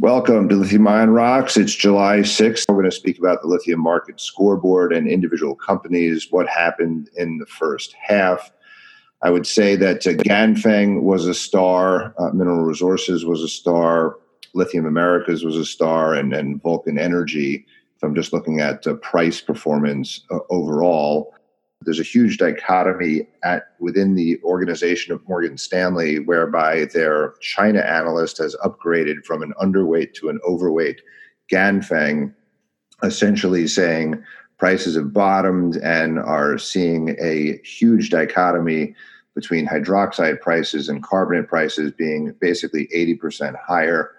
Welcome to Lithium Ion Rocks. It's July 6th. We're going to speak about the lithium market scoreboard and individual companies, what happened in the first half. I would say that uh, Ganfeng was a star, uh, Mineral Resources was a star, Lithium Americas was a star, and, and Vulcan Energy. If I'm just looking at uh, price performance uh, overall, there's a huge dichotomy at within the organization of Morgan Stanley, whereby their China analyst has upgraded from an underweight to an overweight Ganfeng, essentially saying prices have bottomed and are seeing a huge dichotomy between hydroxide prices and carbonate prices being basically 80% higher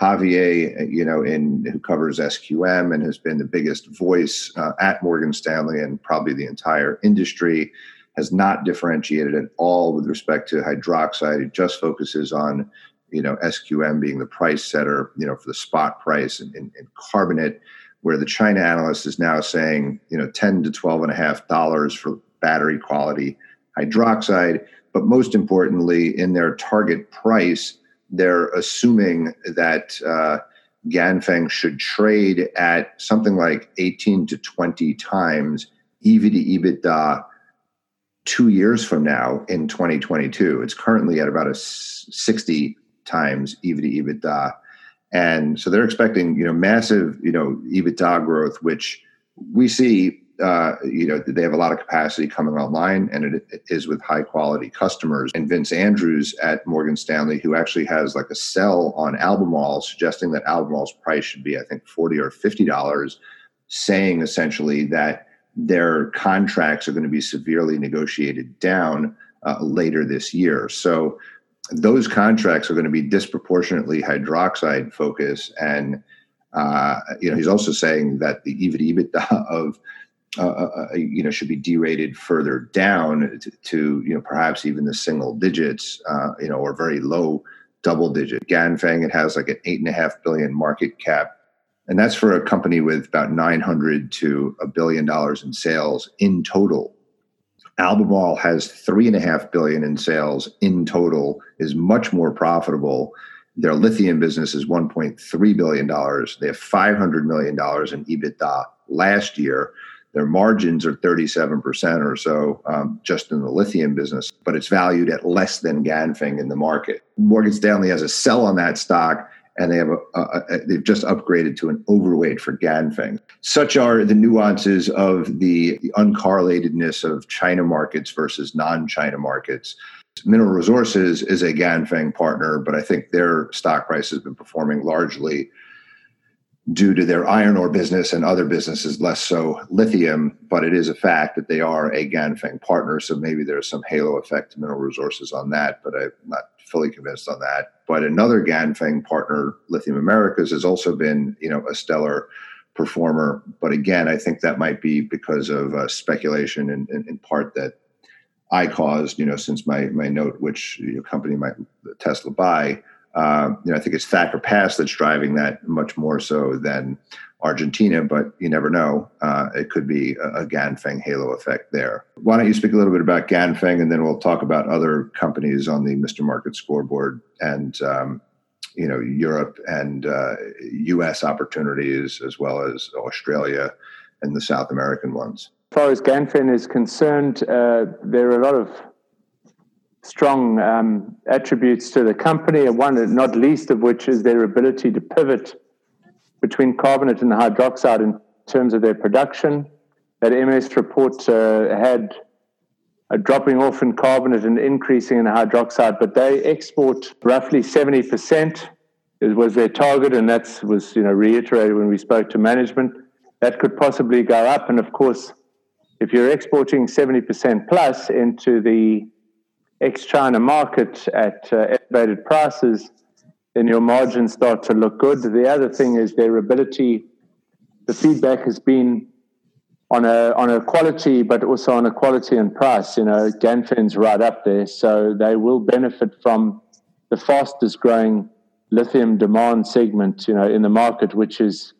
Javier, you know, in who covers SQM and has been the biggest voice uh, at Morgan Stanley and probably the entire industry, has not differentiated at all with respect to hydroxide. It just focuses on, you know, SQM being the price setter, you know, for the spot price and, and, and carbonate, where the China analyst is now saying, you know, 10 to 12 and a half dollars for battery quality hydroxide. But most importantly, in their target price, they're assuming that uh, Ganfeng should trade at something like 18 to 20 times EV to EBITDA two years from now in 2022. It's currently at about a 60 times EV to EBITDA. And so they're expecting, you know, massive, you know, EBITDA growth, which we see uh, you know, they have a lot of capacity coming online and it is with high quality customers. And Vince Andrews at Morgan Stanley, who actually has like a sell on Albemarle, suggesting that Albemarle's price should be, I think, 40 or $50, saying essentially that their contracts are going to be severely negotiated down uh, later this year. So those contracts are going to be disproportionately hydroxide focused. And, uh, you know, he's also saying that the EBITDA of uh, uh, uh, you know should be derated further down to, to, you know perhaps even the single digits uh, you know or very low double digit. Ganfeng it has like an eight and a half billion market cap and that's for a company with about 900 to a billion dollars in sales in total. Albemarle has three and a half billion in sales in total is much more profitable. Their lithium business is 1.3 billion dollars. They have 500 million dollars in ebitda last year their margins are 37% or so um, just in the lithium business, but it's valued at less than Ganfeng in the market. Morgan Stanley has a sell on that stock and they have a, a, a, they've just upgraded to an overweight for Ganfeng. Such are the nuances of the, the uncorrelatedness of China markets versus non-China markets. Mineral Resources is a Ganfeng partner, but I think their stock price has been performing largely due to their iron ore business and other businesses, less so lithium. But it is a fact that they are a Ganfeng partner, so maybe there's some halo effect to mineral resources on that, but I'm not fully convinced on that. But another Ganfeng partner, Lithium Americas, has also been, you know, a stellar performer. But again, I think that might be because of uh, speculation in, in, in, part that I caused, you know, since my my note, which your company might Tesla buy uh, you know, I think it's Thacker Pass that's driving that much more so than Argentina, but you never know. Uh, it could be a, a Ganfeng halo effect there. Why don't you speak a little bit about Ganfeng, and then we'll talk about other companies on the Mr. Market scoreboard and um, you know Europe and uh, U.S. opportunities as well as Australia and the South American ones. As far as Ganfeng is concerned, uh, there are a lot of strong um, attributes to the company, and one not least of which is their ability to pivot between carbonate and hydroxide in terms of their production. That MS report uh, had a dropping off in carbonate and increasing in hydroxide, but they export roughly 70%. It was their target, and that was you know reiterated when we spoke to management. That could possibly go up, and of course, if you're exporting 70% plus into the ex-China market at uh, elevated prices, then your margins start to look good. The other thing is their ability. The feedback has been on a on a quality, but also on a quality and price. You know, Ganfeng's right up there, so they will benefit from the fastest growing lithium demand segment. You know, in the market, which is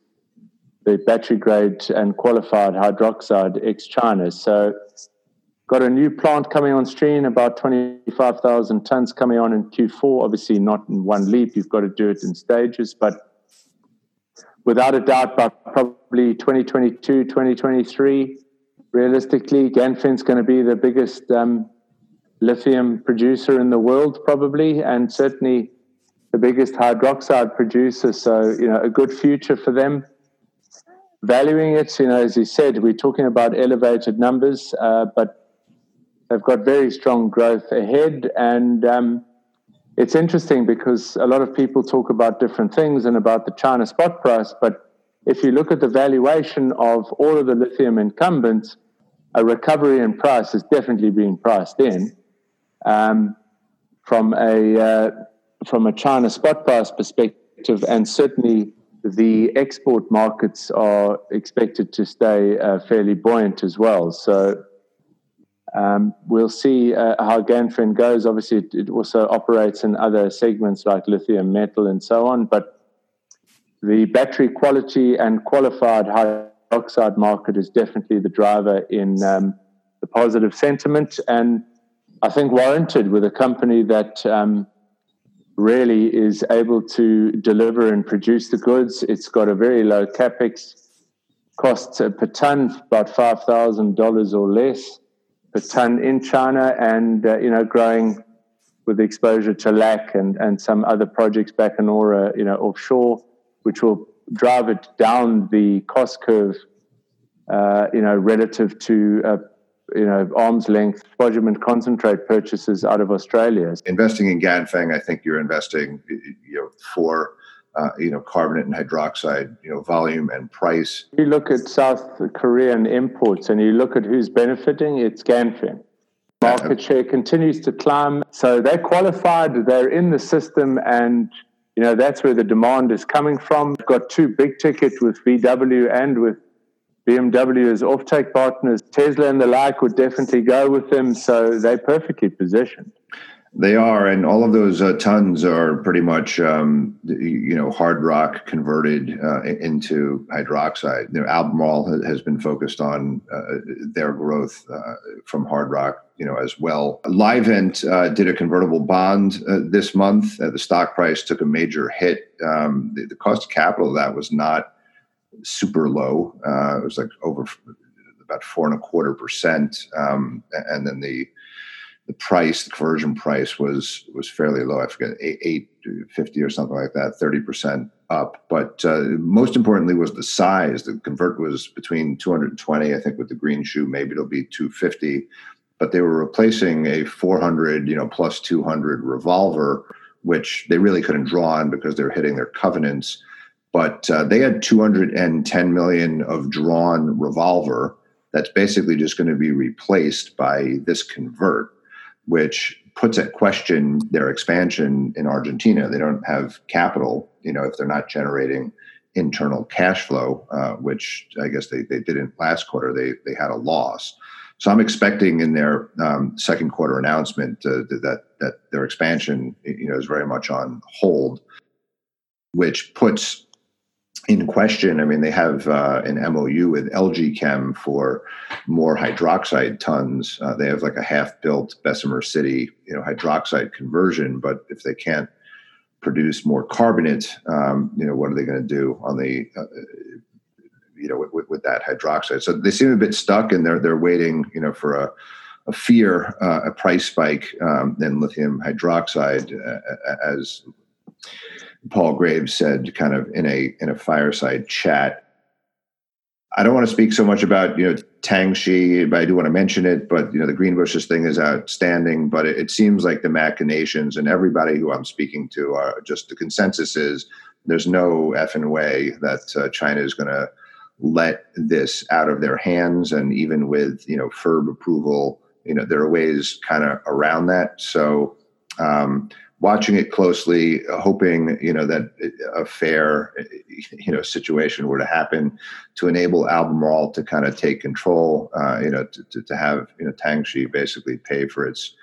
the battery grade and qualified hydroxide ex China. So Got a new plant coming on stream, about 25,000 tons coming on in Q4. Obviously, not in one leap. You've got to do it in stages, but without a doubt, by probably 2022, 2023, realistically, Ganfeng's going to be the biggest um, lithium producer in the world, probably, and certainly the biggest hydroxide producer. So, you know, a good future for them. Valuing it, you know, as you said, we're talking about elevated numbers, uh, but they've got very strong growth ahead. And um, it's interesting because a lot of people talk about different things and about the China spot price, but if you look at the valuation of all of the lithium incumbents, a recovery in price has definitely been priced in. Um, from a uh, from a China spot price perspective, and certainly the export markets are expected to stay uh, fairly buoyant as well. So um, we'll see uh, how Ganfeng goes. Obviously, it, it, also operates in other segments like lithium metal and so on. But the battery quality and qualified hydroxide market is definitely the driver in um, the positive sentiment, and I think warranted with a company that. Um, really is able to deliver and produce the goods. It's got a very low capex cost per ton, about five thousand dollars or less per ton in China, and uh, you know growing with exposure to LAC and and some other projects back in Aura, you know offshore, which will drive it down the cost curve, uh, you know relative to uh, you know, arm's length spodumene concentrate purchases out of Australia. Investing in Ganfeng, I think you're investing, you know, for uh, you know, carbonate and hydroxide, you know, volume and price. You look at South Korean imports and you look at who's benefiting, it's Ganfeng. Market share continues to climb. So they're qualified, they're in the system, and you know that's where the demand is coming from. We've got two big tickets with VW and with BMW as offtake partners. Tesla and the like would definitely go with them, so they're perfectly positioned. They are, and all of those uh, tons are pretty much, um, you know, hard rock converted uh, into hydroxide. You know, Albemarle has been focused on uh, their growth uh, from hard rock, you know, as well. Livent uh, did a convertible bond uh, this month. the stock price took a major hit. Um, the, the cost of capital of that was not super low. Uh, it was like over about four and a quarter percent, um, and then the the price, the conversion price was was fairly low. I forget eight, eight fifty or something like that, thirty percent up. But uh, most importantly was the size. The convert was between two hundred and twenty. I think with the green shoe, maybe it'll be two fifty. But they were replacing a four hundred, you know, plus two hundred revolver, which they really couldn't draw on because they're hitting their covenants but uh, they had 210 million of drawn revolver that's basically just going to be replaced by this convert which puts at question their expansion in argentina. They don't have capital you know if they're not generating internal cash flow uh, which i guess they, they didn't last quarter they, they had a loss. So i'm expecting in their um, second quarter announcement uh, that that their expansion you know is very much on hold which puts in question. I mean, they have uh, an MOU with LG Chem for more hydroxide tons. Uh, they have like a half-built Bessemer City, you know, hydroxide conversion. But if they can't produce more carbonate, um, you know, what are they going to do on the, uh, you know, with, with, that hydroxide? So they seem a bit stuck, and they're they're waiting, you know, for a a fear, uh, a price spike um, in lithium hydroxide uh, as Paul Graves said, kind of in a in a fireside chat. I don't want to speak so much about you know Tianqi, but I do want to mention it. But you know the Greenbushes thing is outstanding. But it, it seems like the machinations and everybody who I'm speaking to are just the consensus is there's no effing way that uh, China is going to let this out of their hands. And even with you know FIRB approval, you know there are ways kind of around that. So um, watching it closely, hoping you know that a fair you know situation were to happen to enable Albemarle to kind of take control. Uh, you know, to, to, to, have you know Tianqi basically pay for its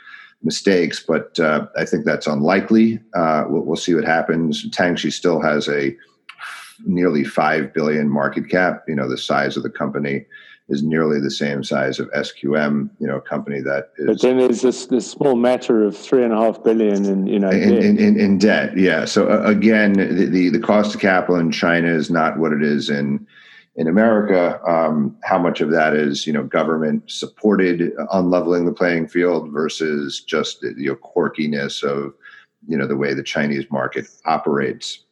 mistakes, but uh, I think that's unlikely. Uh, we'll, we'll, see what happens. Tianqi still has a nearly five billion market cap. You know, the size of the company is nearly the same size of SQM, you know, a company that is. But then there's this, this small matter of three and a half billion in, you know, in, debt. In, in, in, debt. Yeah. So uh, again, the, the, the cost of capital in China is not what it is in in America. Um, how much of that is, you know, government supported unleveling the playing field versus just the you know, quirkiness of, you know, the way the Chinese market operates.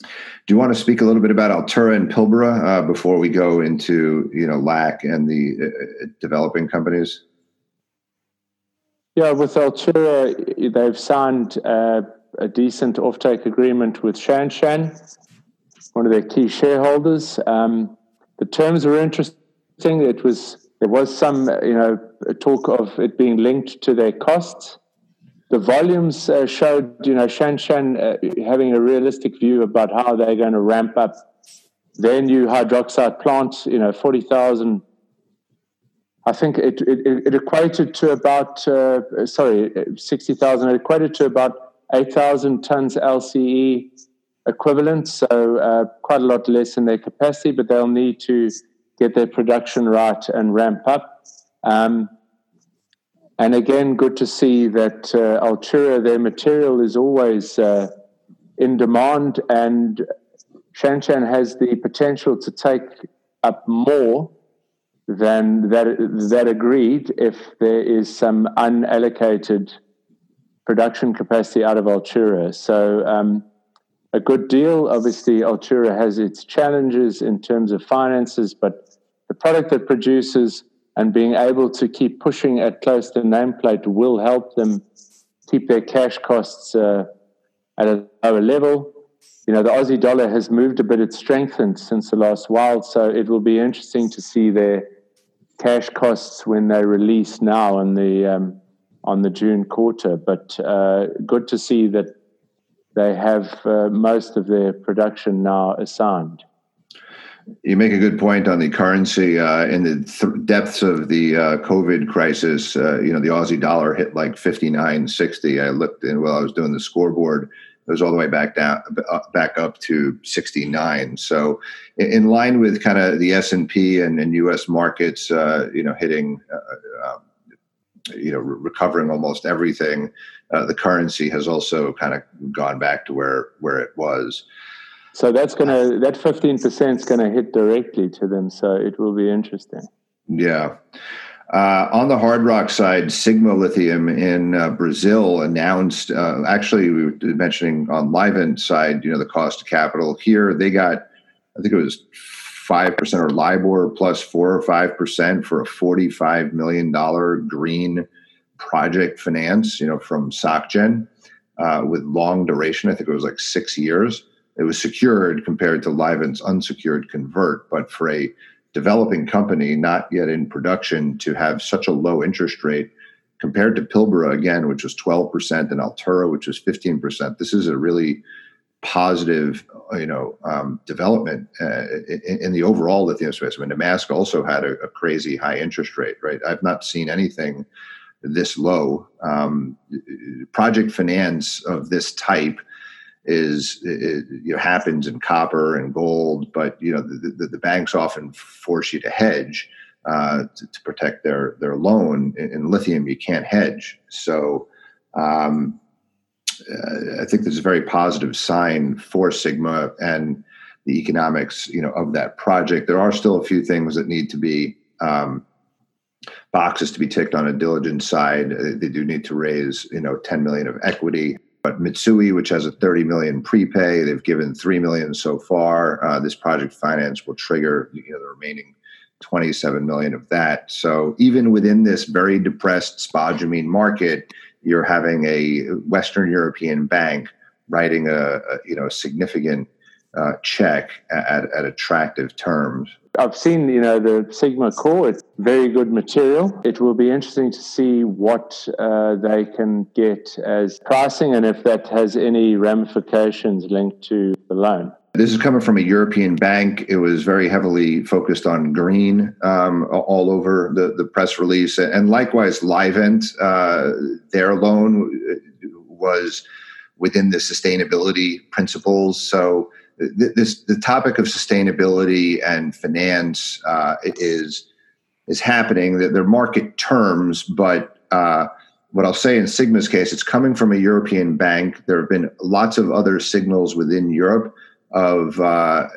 Do you want to speak a little bit about Altura and Pilbara uh, before we go into you know LAC and the uh, developing companies? Yeah, with Altura, they've signed uh, a decent offtake agreement with Shanshan, one of their key shareholders. Um, the terms were interesting. It was there was some you know talk of it being linked to their costs the volumes uh, showed, you know, Shanshan uh, having a realistic view about how they're going to ramp up their new hydroxide plant. You know, forty thousand. I think it, it, it equated to about uh, sorry sixty thousand. It equated to about eight thousand tons LCE equivalent. So uh, quite a lot less in their capacity, but they'll need to get their production right and ramp up. Um, and again, good to see that uh, Altura, their material is always uh, in demand, and Shanshan has the potential to take up more than that, that agreed if there is some unallocated production capacity out of Altura. So, um, a good deal. Obviously, Altura has its challenges in terms of finances, but the product that produces and being able to keep pushing at close to nameplate will help them keep their cash costs uh, at a lower level. You know, the Aussie dollar has moved a bit, it's strengthened since the last while, so it will be interesting to see their cash costs when they release now on the um, on the June quarter. But uh, good to see that they have uh, most of their production now assigned. You make a good point on the currency uh, in the th- depths of the uh, COVID crisis. Uh, you know, the Aussie dollar hit like fifty nine sixty. I looked in while I was doing the scoreboard. It was all the way back down, uh, back up to sixty nine. So, in, line with kind of the S and and, and U.S. markets, uh, you know, hitting, uh, um, you know, re- recovering almost everything. the currency has also kind of gone back to where where it was. So that's gonna that fifteen percent is gonna hit directly to them. So it will be interesting. Yeah. Uh, on the hard rock side, Sigma Lithium in uh, Brazil announced. Uh, actually, we were mentioning on Livent side, you know, the cost of capital here. They got, I think it was five percent or LIBOR plus four or five percent for a forty-five million dollar green project finance. You know, from SocGen uh, with long duration. I think it was like six years it was secured compared to Livent's unsecured convert. But for a developing company not yet in production to have such a low interest rate compared to Pilbara again, which was 12%, and Altura, which was 15%, this is a really positive, you know, um, development uh, in, in, the overall lithium space. I mean, Nemaska also had a, a, crazy high interest rate, right? I've not seen anything this low. Um, project finance of this type is it, you know happens in copper and gold, but you know the, the, the banks often force you to hedge uh, to, to, protect their their loan. In, lithium, you can't hedge, so um, uh, I think this is a very positive sign for Sigma and the economics you know of that project. There are still a few things that need to be um, boxes to be ticked on a diligence side. They do need to raise you know 10 million of equity but Mitsui, which has a 30 million prepay, they've given 3 million so far. Uh, this project finance will trigger you know, the remaining 27 million of that. So even within this very depressed spodumene market, you're having a Western European bank writing a, a you know significant uh, check at, at attractive terms. I've seen, you know, the Sigma core. It's very good material. It will be interesting to see what uh, they can get as pricing and if that has any ramifications linked to the loan. This is coming from a European bank. It was very heavily focused on green um, all over the, the press release. And likewise, Livent, uh, their loan was within the sustainability principles. So this the topic of sustainability and finance uh, is is happening. They're market terms, but uh, what I'll say in Sigma's case, it's coming from a European bank. There have been lots of other signals within Europe of uh, uh,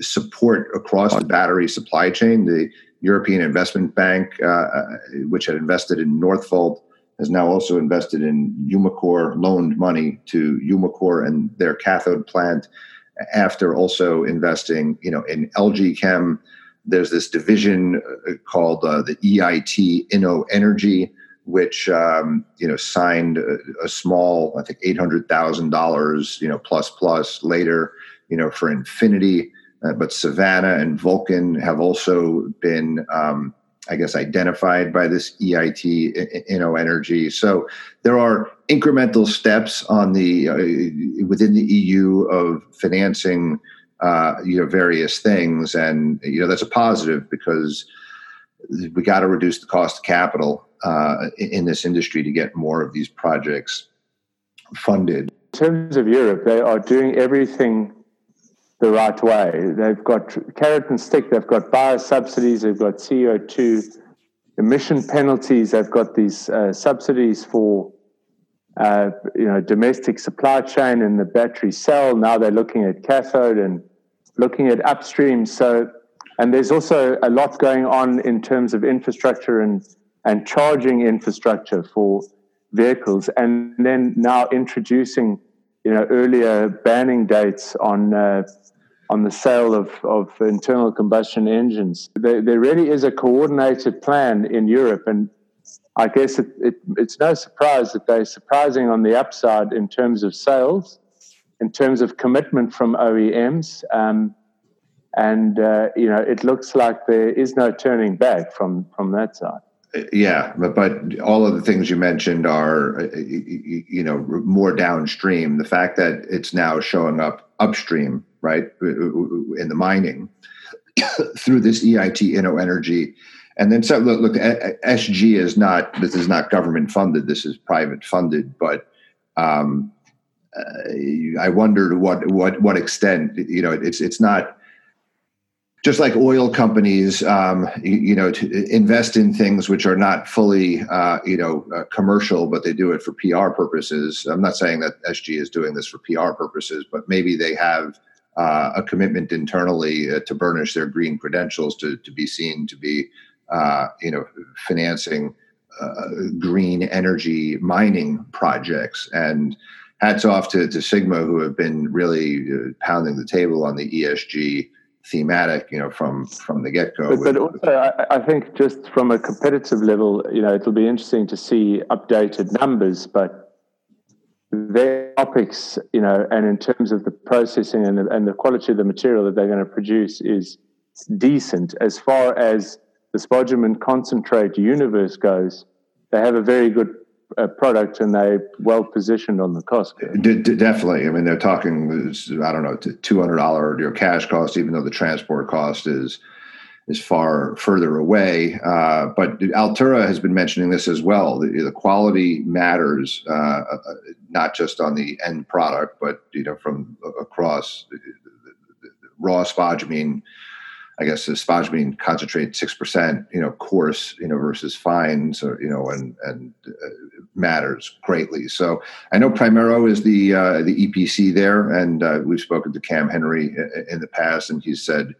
support across the battery supply chain. The European Investment Bank, uh, uh which had invested in Northvolt, has now also invested in Umicore, loaned money to Umicore and their cathode plant. After also investing, you know, in LG Chem, there's this division uh, called uh, the EIT Inno Energy, which um, you know signed a, a small, I think, eight hundred thousand dollars, you know, plus plus later, you know, for Infinity. Uh, but Savannah and Vulcan have also been, um, I guess, identified by this EIT Inno Energy. So there are incremental steps on the uh, within the EU of financing, uh, you know, various things, and you know that's a positive because we got to reduce the cost of capital uh, in this industry to get more of these projects funded. In terms of Europe, they are doing everything the right way. They've got carrot and stick, they've got bio subsidies, they've got CO2 emission penalties, they've got these uh, subsidies for uh, you know domestic supply chain and the battery cell. Now they're looking at cathode and looking at upstream. So, and there's also a lot going on in terms of infrastructure and and charging infrastructure for vehicles, and then now introducing, you know, earlier banning dates on uh, on the sale of, of internal combustion engines. There, there really is a coordinated plan in Europe, and I guess it, it, it's no surprise that they're surprising on the upside in terms of sales, in terms of commitment from OEMs. Um, and uh, you know, it looks like there is no turning back from from that side yeah but, but all of the things you mentioned are uh, you know more downstream the fact that it's now showing up upstream right uh, uh, in the mining through this eit inno energy and then so look, look sg is not this is not government funded this is private funded but um, uh, i wonder to what what what extent you know it's it's not just like oil companies, um, you, you, know, to invest in things which are not fully, uh, you know, uh, commercial, but they do it for PR purposes. I'm not saying that SG is doing this for PR purposes, but maybe they have uh, a commitment internally uh, to burnish their green credentials to to be seen to be, uh, you know, financing uh, green energy mining projects. And hats off to, to Sigma, who have been really pounding the table on the ESG thematic, you know, from from the get go. But, but, also, I, I, think just from a competitive level, you know, it'll be interesting to see updated numbers, but their topics, you know, and in terms of the processing and the, and the quality of the material that they're going to produce is decent as far as the spodumene concentrate universe goes. They have a very good a product and they're well positioned on the cost curve. D- d- definitely. I mean, they're talking, I don't know, two hundred dollar your cash cost, even though the transport cost is is far further away. Uh, but Altura has been mentioning this as well. The, the quality matters, uh, uh not just on the end product, but you know, from across the raw spodumene I guess the spodumene concentrate six percent, you know, coarse, you know, versus fines, so you know, and and uh, matters greatly. So I know Primero is the uh, the EPC there, and uh, we've spoken to Cam Henry in the past, and he said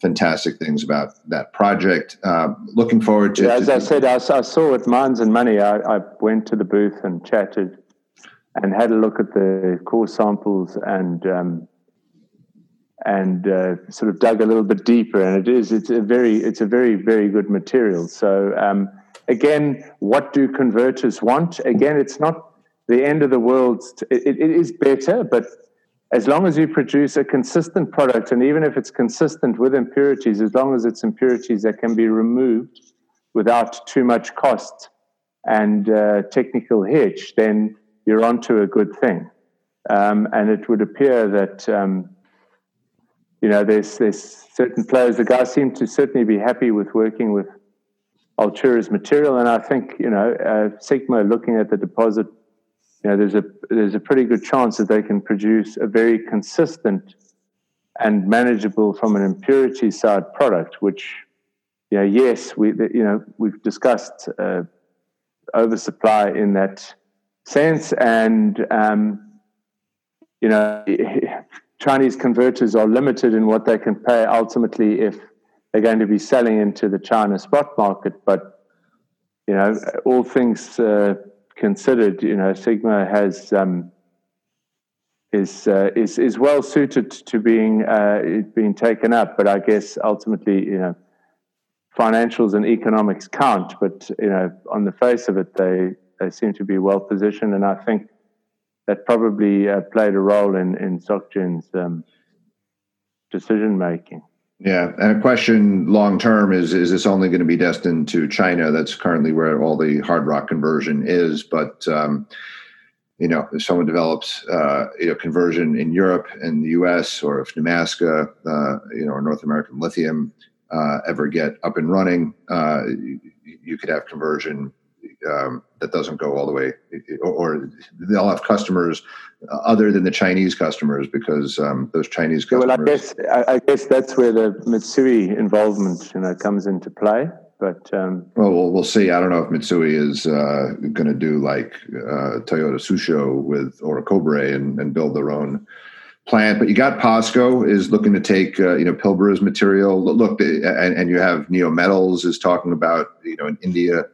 fantastic things about that project. Uh, looking forward to. Yeah, as to, I said, I, I, saw at Mines and Money. I, I went to the booth and chatted, and had a look at the core samples and. Um, and uh, sort of dug a little bit deeper. And it is it's a very it's a very very good material. So um, again, what do converters want? Again, it's not the end of the world. It, it is better, but as long as you produce a consistent product, and even if it's consistent with impurities, as long as it's impurities that can be removed without too much cost and uh, technical hitch, then you're onto a good thing. Um, and it would appear that um, you know, there's there's certain players. The guys seem to certainly be happy with working with Altura's material, and I think you know uh, Sigma looking at the deposit, you know, there's a there's a pretty good chance that they can produce a very consistent and manageable from an impurity side product, which yeah, yes, we you know we've discussed uh, oversupply in that sense, and um, you know Chinese converters are limited in what they can pay ultimately if they're going to be selling into the China spot market. But you know, all things uh, considered, you know, Sigma has um, is uh, is is well suited to being uh, being taken up. But I guess ultimately, you know financials and economics count, but you know, on the face of it, they they seem to be well positioned, and I think that probably uh, played a role in in SocGen's um, decision making. Yeah, and a question long term is: Is this only going to be destined to China? That's currently where all the hard rock conversion is, but um, you know, if someone develops uh, you know conversion in Europe and the U.S. or if Nemaska, uh, you know, or North American Lithium uh, ever get up and running, uh, you, you, could have conversion um, that doesn't go all the way, or, they'll have customers other than the Chinese customers because um, those Chinese customers. well, I guess I, guess that's where the Mitsui involvement you know comes into play. But um, well, well, we'll see. I don't know if Mitsui is uh, going to do like uh, Toyota Tsusho with or Orocobre and, and build their own plant. But you got POSCO is looking to take uh, you know Pilbara's material. Look, and, and you have Neo Metals is talking about you know in India.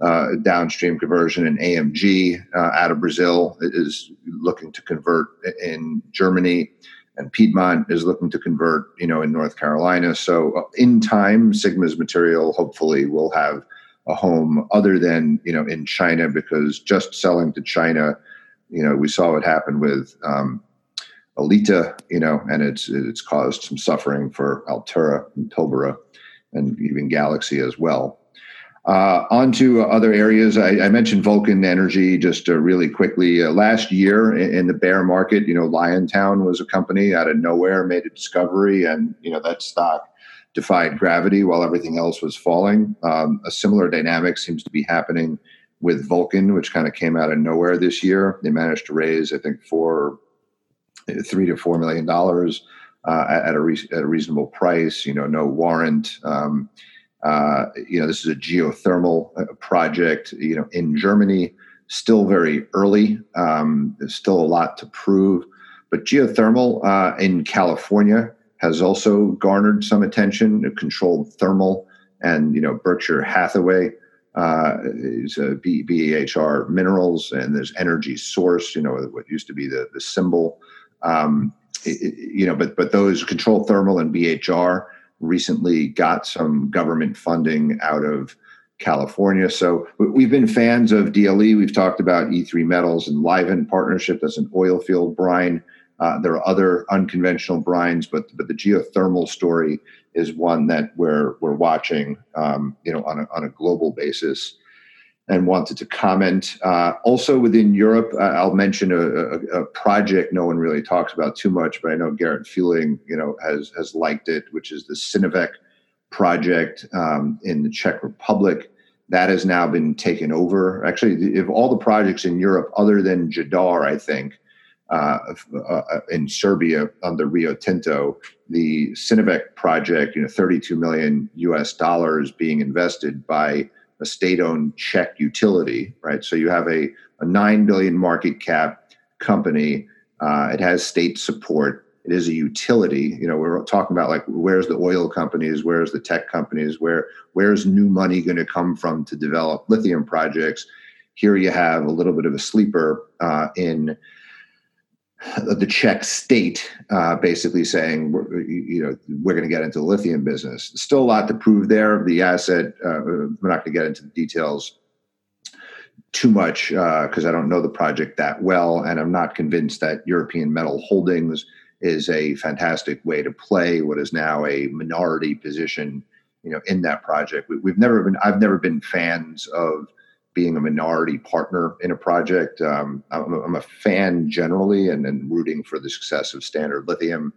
Uh, downstream conversion and AMG uh, out of Brazil is looking to convert in Germany, and Piedmont is looking to convert, you know, in North Carolina. So uh, in time, Sigma's material hopefully will have a home other than you know in China because just selling to China, you know, we saw what happened with um, Alita, you know, and it's it's caused some suffering for Altura and Pilbara and even Galaxy as well. Uh, on to other areas. I, I mentioned Vulcan Energy just uh, really quickly. Uh, last year in, in, the bear market, you know, Liontown was a company out of nowhere, made a discovery, and you know that stock defied gravity while everything else was falling. Um, a similar dynamic seems to be happening with Vulcan, which kind of came out of nowhere this year. They managed to raise, I think, four three to four million dollars uh, at, at a reasonable price. You know, no warrant. Um, uh, you know, this is a geothermal uh, project. You know, in Germany, still very early. Um, there's still a lot to prove, but geothermal uh, in California has also garnered some attention. Controlled thermal, and you know, Berkshire Hathaway uh, is a B, BHR Minerals, and there's Energy Source. You know, what used to be the the symbol um, it, you know, but but those control thermal and BHR recently got some government funding out of California. So we've been fans of DLE. We've talked about E3 Metals and Livent partnership. That's an oil field brine. Uh, there are other unconventional brines, but but the geothermal story is one that we're we're watching, um, you know, on a on a global basis and wanted to comment. Uh, also within Europe, uh, I'll mention a, a, a, project no one really talks about too much, but I know Garrett Fueling, you know, has has liked it, which is the Cinovec project um, in the Czech Republic. That has now been taken over. Actually, of all the projects in Europe, other than Jadar, I think, uh, uh, in Serbia under Rio Tinto, the Cinovec project, you know, 32 million US dollars being invested by a state-owned Czech utility, right? So you have a, a nine billion market cap company. Uh, it has state support. It is a utility. You know, we're talking about like where's the oil companies, where's the tech companies, where where's new money going to come from to develop lithium projects? Here you have a little bit of a sleeper uh, in the Czech state uh, basically saying, you know, we're going to get into the lithium business. Still a lot to prove there. The asset, uh, we're not going to get into the details too much because uh, I don't know the project that well, and I'm not convinced that European Metal Holdings is a fantastic way to play what is now a minority position, you know, in that project. We, have never been, I've never been fans of being a minority partner in a project. Um, I'm, I'm, a fan generally and, and, rooting for the success of Standard Lithium.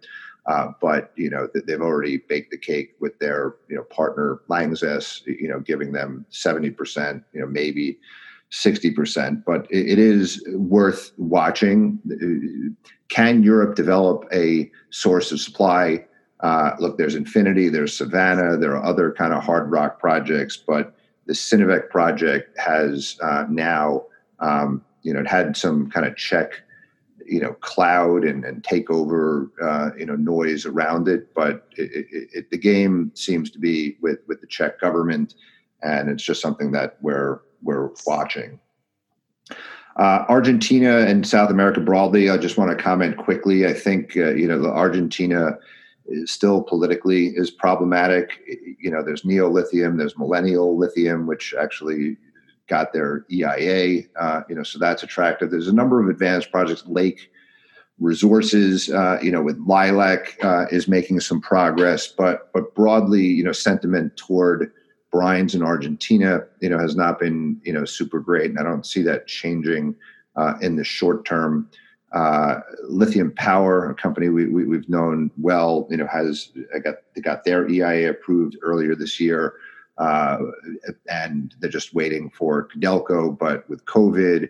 Uh, but you know they've already baked the cake with their you know partner Lanxess, you know giving them seventy percent, you know maybe sixty percent. But it, it is worth watching. Can Europe develop a source of supply Uh, look, there's Infinity, there's Savannah, there are other kind of hard rock projects, but the Cinovec project has uh, now, um, you know, it had some kind of check, you know, cloud and, and takeover, uh, you know, noise around it. But it, it, it, the game seems to be with with the Czech government, and it's just something that we're we're watching. Uh, Argentina and South America broadly, I just want to comment quickly. I think uh, you know the Argentina still politically is problematic. You know, there's Neo Lithium, there's Millennial Lithium, which actually got their EIA. Uh, you know, so that's attractive. There's a number of advanced projects. Lake Resources, uh, you know, with Lilac uh, is making some progress, but but broadly, you know, sentiment toward brines in Argentina, you know, has not been, you know, super great. And I don't see that changing uh, in the short term. Uh, Lithium Power, a company we, we, have known well, you know, has got got their EIA approved earlier this year, uh, and they're just waiting for Codelco. But with COVID,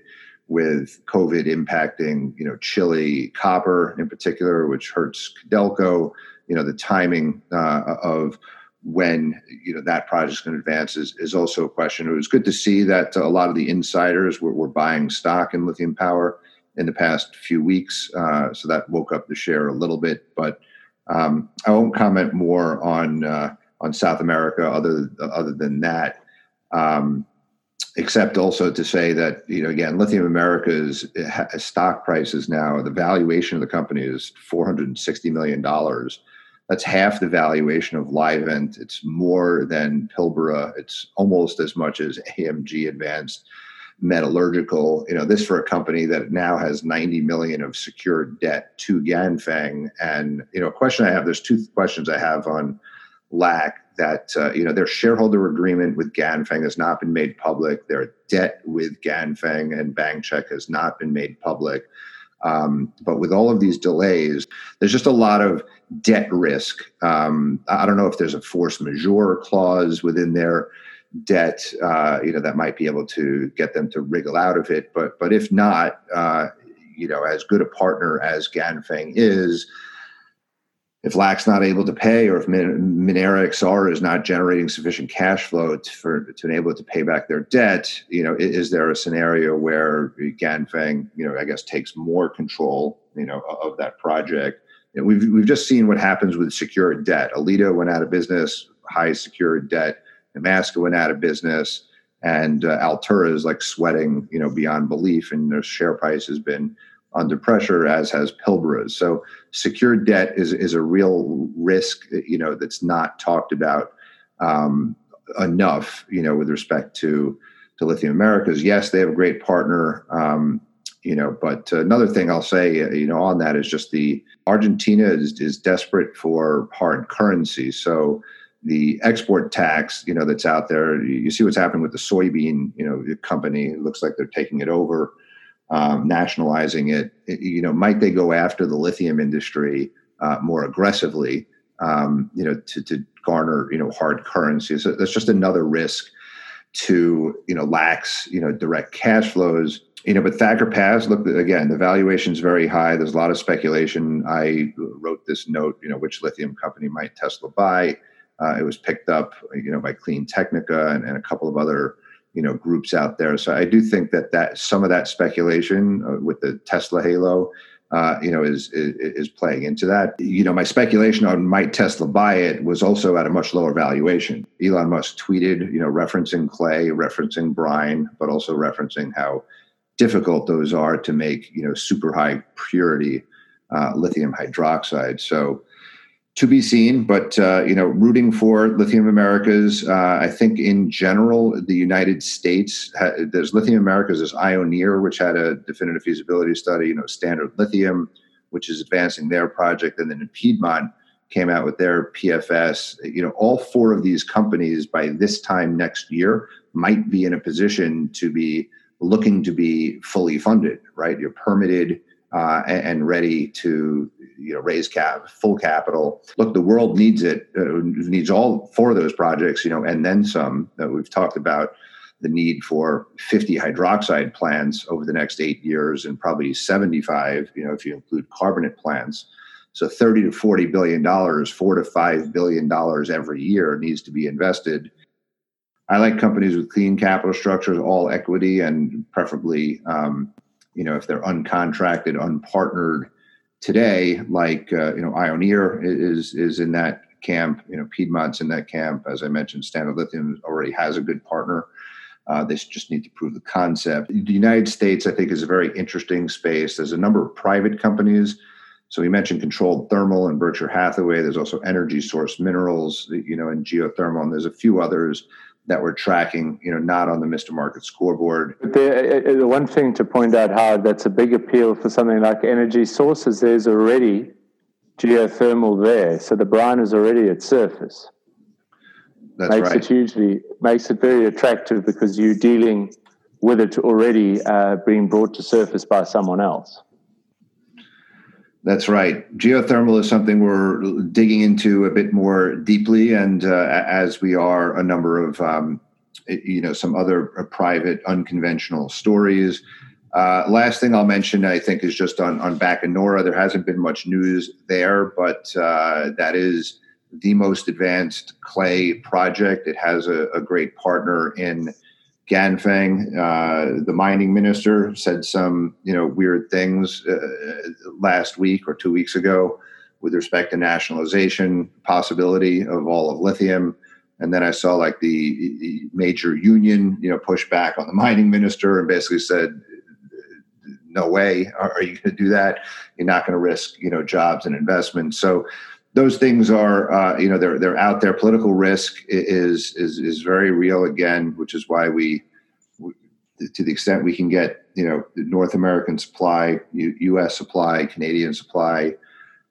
with COVID impacting, you know, Chile copper in particular, which hurts Codelco, you know, the timing uh, of when you know that project is going to advance is, is also a question. It was good to see that a lot of the insiders were, were buying stock in lithium power in the past few weeks, uh, so that woke up the share a little bit. But um, I won't comment more on uh, on South America other other than that. Um, except also to say that you know again lithium america's stock prices now the valuation of the company is 460 million dollars that's half the valuation of Livent. It's more than Pilbara. It's almost as much as AMG Advanced Metallurgical. You know, this for a company that now has 90 million of secured debt to Ganfeng. And you know, a question I have. There's two questions I have on LAC. That uh, you know, their shareholder agreement with Ganfeng has not been made public. Their debt with Ganfeng and Bangchak has not been made public. Um, but with all of these delays, there's just a lot of debt risk. Um, I don't know if there's a force majeure clause within their debt, uh, you know, that might be able to get them to wriggle out of it. But but if not, uh, you know, as good a partner as Ganfeng is, if LAC's not able to pay or if Minera Exar is not generating sufficient cash flow to, for, to enable it to pay back their debt, you know, is, there a scenario where Ganfeng, you know, I guess takes more control, you know, of that project? We've, we've just seen what happens with secured debt. Alita went out of business, high secured debt. Nemaska went out of business and uh, Altura is like sweating, you know, beyond belief and their share price has been under pressure, as has Pilbara's. So secured debt is is a real risk, you know, that's not talked about um, enough, you know, with respect to to Lithium Americas. Yes, they have a great partner, um, you know, but another thing I'll say, you know, on that is just the Argentina is is desperate for hard currency, so the export tax, you know, that's out there. You see what's happened with the soybean, you know, company. It looks like they're taking it over um, nationalizing it, you know, might they go after the lithium industry uh, more aggressively, um, you know, to, to garner, you know, hard currency? So that's just another risk to, you know, lax you know, direct cash flows. You know, but Thacker Pass, look, again, the valuation is very high. There's a lot of speculation. I wrote this note, you know, which lithium company might Tesla buy? Uh, it was picked up, you know, by Clean Technica and, and a couple of other you know groups out there. So I do think that that some of that speculation uh, with the Tesla halo. Uh, you know, is, is, is playing into that. You know, my speculation on might Tesla buy it was also at a much lower valuation. Elon Musk tweeted, you know, referencing clay, referencing brine, but also referencing how difficult those are to make, you know, super high purity uh, lithium hydroxide. So, to be seen, but uh, you know, rooting for Lithium Americas. Uh, I think in general, the United States ha- there's Lithium Americas, there's Ioneer, which had a definitive feasibility study. You know, Standard Lithium, which is advancing their project, and then Piedmont came out with their PFS. You know, all four of these companies by this time next year might be in a position to be looking to be fully funded. Right, you're permitted uh, and, ready to you know raise cap full capital. Look, the world needs it. Uh, needs all four of those projects. You know, and then some. That we've talked about the need for 50 hydroxide plants over the next eight years, and probably 75. You know, if you include carbonate plants. So 30 to 40 billion dollars, four to five billion dollars every year needs to be invested. I like companies with clean capital structures, all equity, and preferably, um, you know, if they're uncontracted, unpartnered today, like uh, you know, Ioneer is is in that camp. You know, Piedmont's in that camp. As I mentioned, Standard Lithium already has a good partner. Uh, they just need to prove the concept. The United States, I think, is a very interesting space. There's a number of private companies. So we mentioned controlled thermal and Berkshire Hathaway. There's also energy source minerals, you know, and geothermal, and there's a few others that we're tracking, you know, not on the Mr. Market scoreboard. The, uh, uh, one thing to point out, Howard, that's a big appeal for something like energy sources. There's already geothermal there, so the brine is already at surface. That's makes right. it hugely makes it very attractive because you're dealing with it already uh, being brought to surface by someone else. That's right. Geothermal is something we're digging into a bit more deeply, and uh, as we are a number of, um, you know, some other uh, private, unconventional stories. Uh, last thing I'll mention, I think, is just on on Bacanora. There hasn't been much news there, but uh, that is the most advanced clay project. It has a, a great partner in Ganfeng. Uh, the mining minister said some, you know, weird things uh, last week or two weeks ago with respect to nationalization possibility of all of lithium. And then I saw like the major union, you know, push back on the mining minister and basically said, "No way, are you going to do that? You're not going to risk, you know, jobs and investments." So those things are uh, you know they're they're out there. Political risk is is is very real again, which is why we, to the extent we can get you know North American supply, U.S. supply, Canadian supply,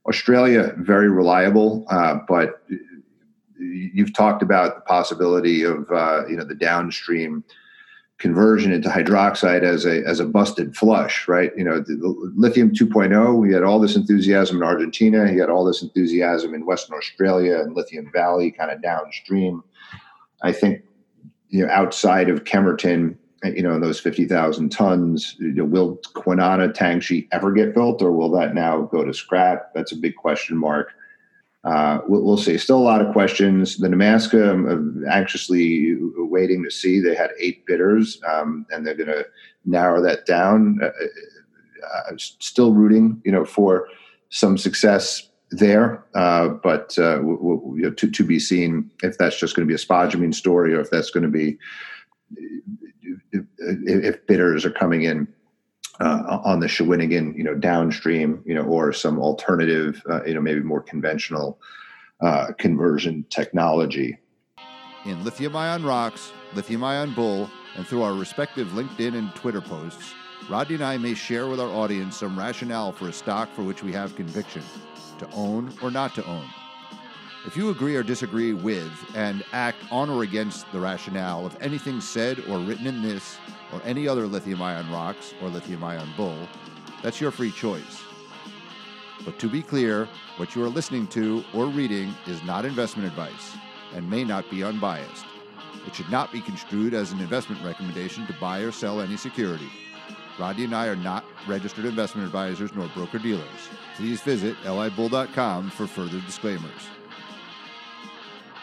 Australia very reliable, uh, but you've talked about the possibility of uh, you know the downstream conversion into hydroxide as a as a busted flush, right? You know, the, the lithium 2.0. We had all this enthusiasm in Argentina. He had all this enthusiasm in Western Australia and Lithium Valley, kind of downstream. I think you know outside of Kemerton, you know, those 50,000 tons, you know, will Kwinana Tianqi ever get built, or will that now go to scrap? That's a big question mark. Uh, we'll, we'll, see. Still a lot of questions. The Nemaska, I'm anxiously waiting to see. They had eight bidders, um, and they're going to narrow that down. Uh, uh, still rooting, you know, for some success there, uh, but uh, you know, to, to be seen if that's just going to be a spodumene story or if that's going to be if bidders are coming in uh, on the Shawinigan, you know, downstream, you know, or some alternative, uh, you know, maybe more conventional uh, conversion technology. In lithium ion rocks, lithium ion bull, and through our respective LinkedIn and Twitter posts, Rodney and I may share with our audience some rationale for a stock for which we have conviction to own or not to own. If you agree or disagree with and act on or against the rationale of anything said or written in this or any other lithium ion rocks or lithium ion bull, that's your free choice. But to be clear, what you are listening to or reading is not investment advice and may not be unbiased. It should not be construed as an investment recommendation to buy or sell any security. Rodney and I are not registered investment advisors nor broker dealers. Please visit libull.com for further disclaimers.